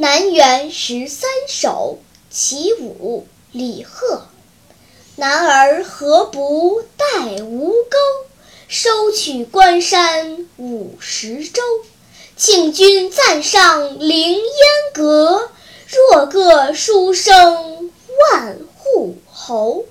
南园十三首其五李贺。男儿何不带吴钩收取关山五十州。请君暂上凌烟阁若个书生万户侯。